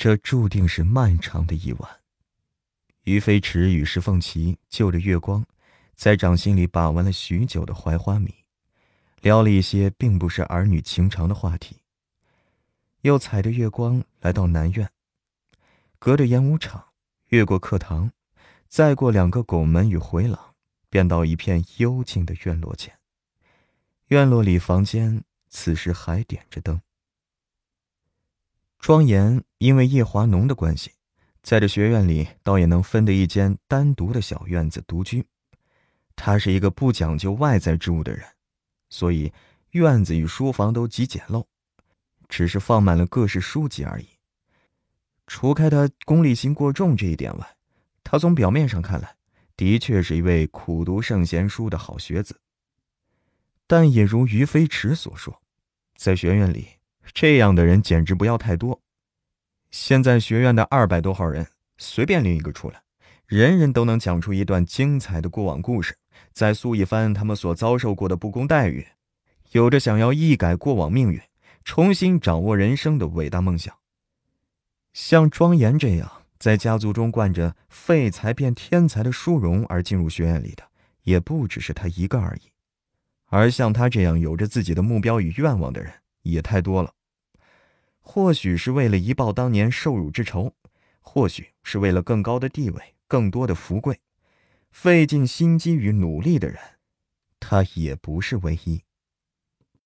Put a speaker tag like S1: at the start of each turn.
S1: 这注定是漫长的一晚。于飞驰与石凤琪就着月光，在掌心里把玩了许久的槐花米，聊了一些并不是儿女情长的话题。又踩着月光来到南院，隔着演武场，越过课堂，再过两个拱门与回廊，便到一片幽静的院落前。院落里房间此时还点着灯。庄严因为叶华浓的关系，在这学院里倒也能分得一间单独的小院子独居。他是一个不讲究外在之物的人，所以院子与书房都极简陋，只是放满了各式书籍而已。除开他功利心过重这一点外，他从表面上看来，的确是一位苦读圣贤书的好学子。但也如于飞驰所说，在学院里。这样的人简直不要太多。现在学院的二百多号人，随便拎一个出来，人人都能讲出一段精彩的过往故事，再诉一番他们所遭受过的不公待遇，有着想要一改过往命运、重新掌握人生的伟大梦想。像庄严这样在家族中惯着废材变天才的殊荣而进入学院里的，也不只是他一个而已。而像他这样有着自己的目标与愿望的人，也太多了。或许是为了一报当年受辱之仇，或许是为了更高的地位、更多的富贵，费尽心机与努力的人，他也不是唯一。